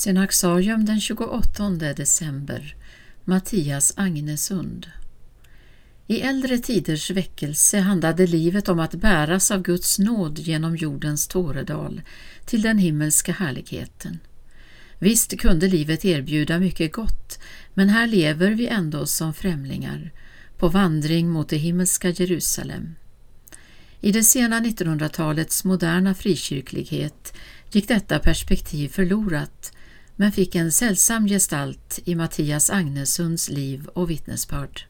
Synaxarium den 28 december Mattias Agnesund I äldre tiders väckelse handlade livet om att bäras av Guds nåd genom jordens tåredal till den himmelska härligheten. Visst kunde livet erbjuda mycket gott, men här lever vi ändå som främlingar, på vandring mot det himmelska Jerusalem. I det sena 1900-talets moderna frikyrklighet gick detta perspektiv förlorat men fick en sällsam gestalt i Mattias Agnesunds liv och vittnesbörd.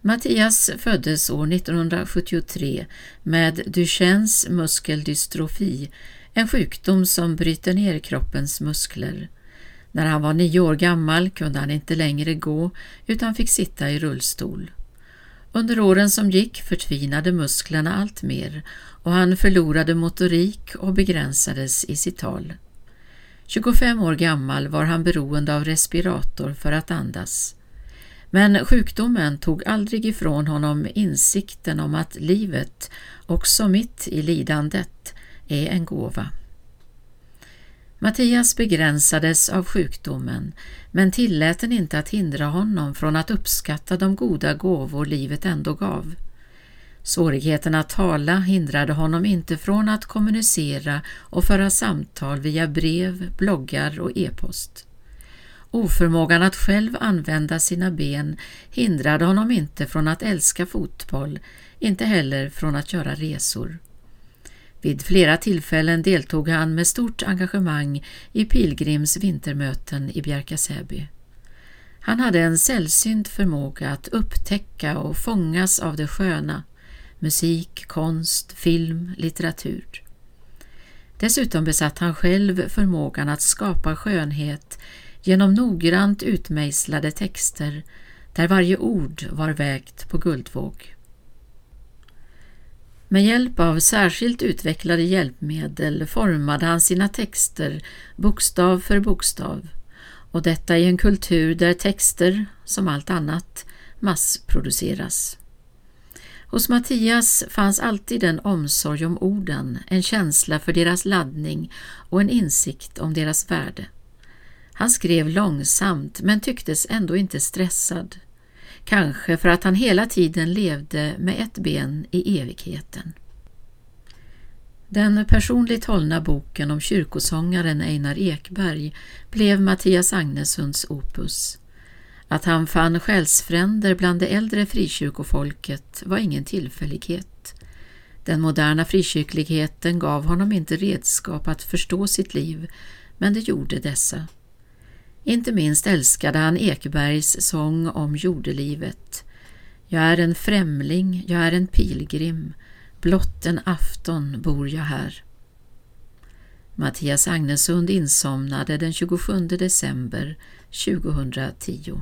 Mattias föddes år 1973 med Duchennes muskeldystrofi, en sjukdom som bryter ner kroppens muskler. När han var nio år gammal kunde han inte längre gå utan fick sitta i rullstol. Under åren som gick förtvinade musklerna allt mer och han förlorade motorik och begränsades i sitt tal. 25 år gammal var han beroende av respirator för att andas. Men sjukdomen tog aldrig ifrån honom insikten om att livet, också mitt i lidandet, är en gåva. Mattias begränsades av sjukdomen men tillät den inte att hindra honom från att uppskatta de goda gåvor livet ändå gav. Svårigheten att tala hindrade honom inte från att kommunicera och föra samtal via brev, bloggar och e-post. Oförmågan att själv använda sina ben hindrade honom inte från att älska fotboll, inte heller från att göra resor. Vid flera tillfällen deltog han med stort engagemang i Pilgrims vintermöten i Bjärka-Säby. Han hade en sällsynt förmåga att upptäcka och fångas av det sköna, musik, konst, film, litteratur. Dessutom besatt han själv förmågan att skapa skönhet genom noggrant utmejslade texter där varje ord var vägt på guldvåg. Med hjälp av särskilt utvecklade hjälpmedel formade han sina texter bokstav för bokstav och detta i en kultur där texter, som allt annat, massproduceras. Hos Mattias fanns alltid en omsorg om orden, en känsla för deras laddning och en insikt om deras värde. Han skrev långsamt men tycktes ändå inte stressad. Kanske för att han hela tiden levde med ett ben i evigheten. Den personligt hållna boken om kyrkosångaren Einar Ekberg blev Mattias Agnesunds opus. Att han fann själsfränder bland det äldre frikyrkofolket var ingen tillfällighet. Den moderna frikyrkligheten gav honom inte redskap att förstå sitt liv, men det gjorde dessa. Inte minst älskade han Ekbergs sång om jordelivet. Jag är en främling, jag är en pilgrim, blott en afton bor jag här. Mattias Agnesund insomnade den 27 december 2010.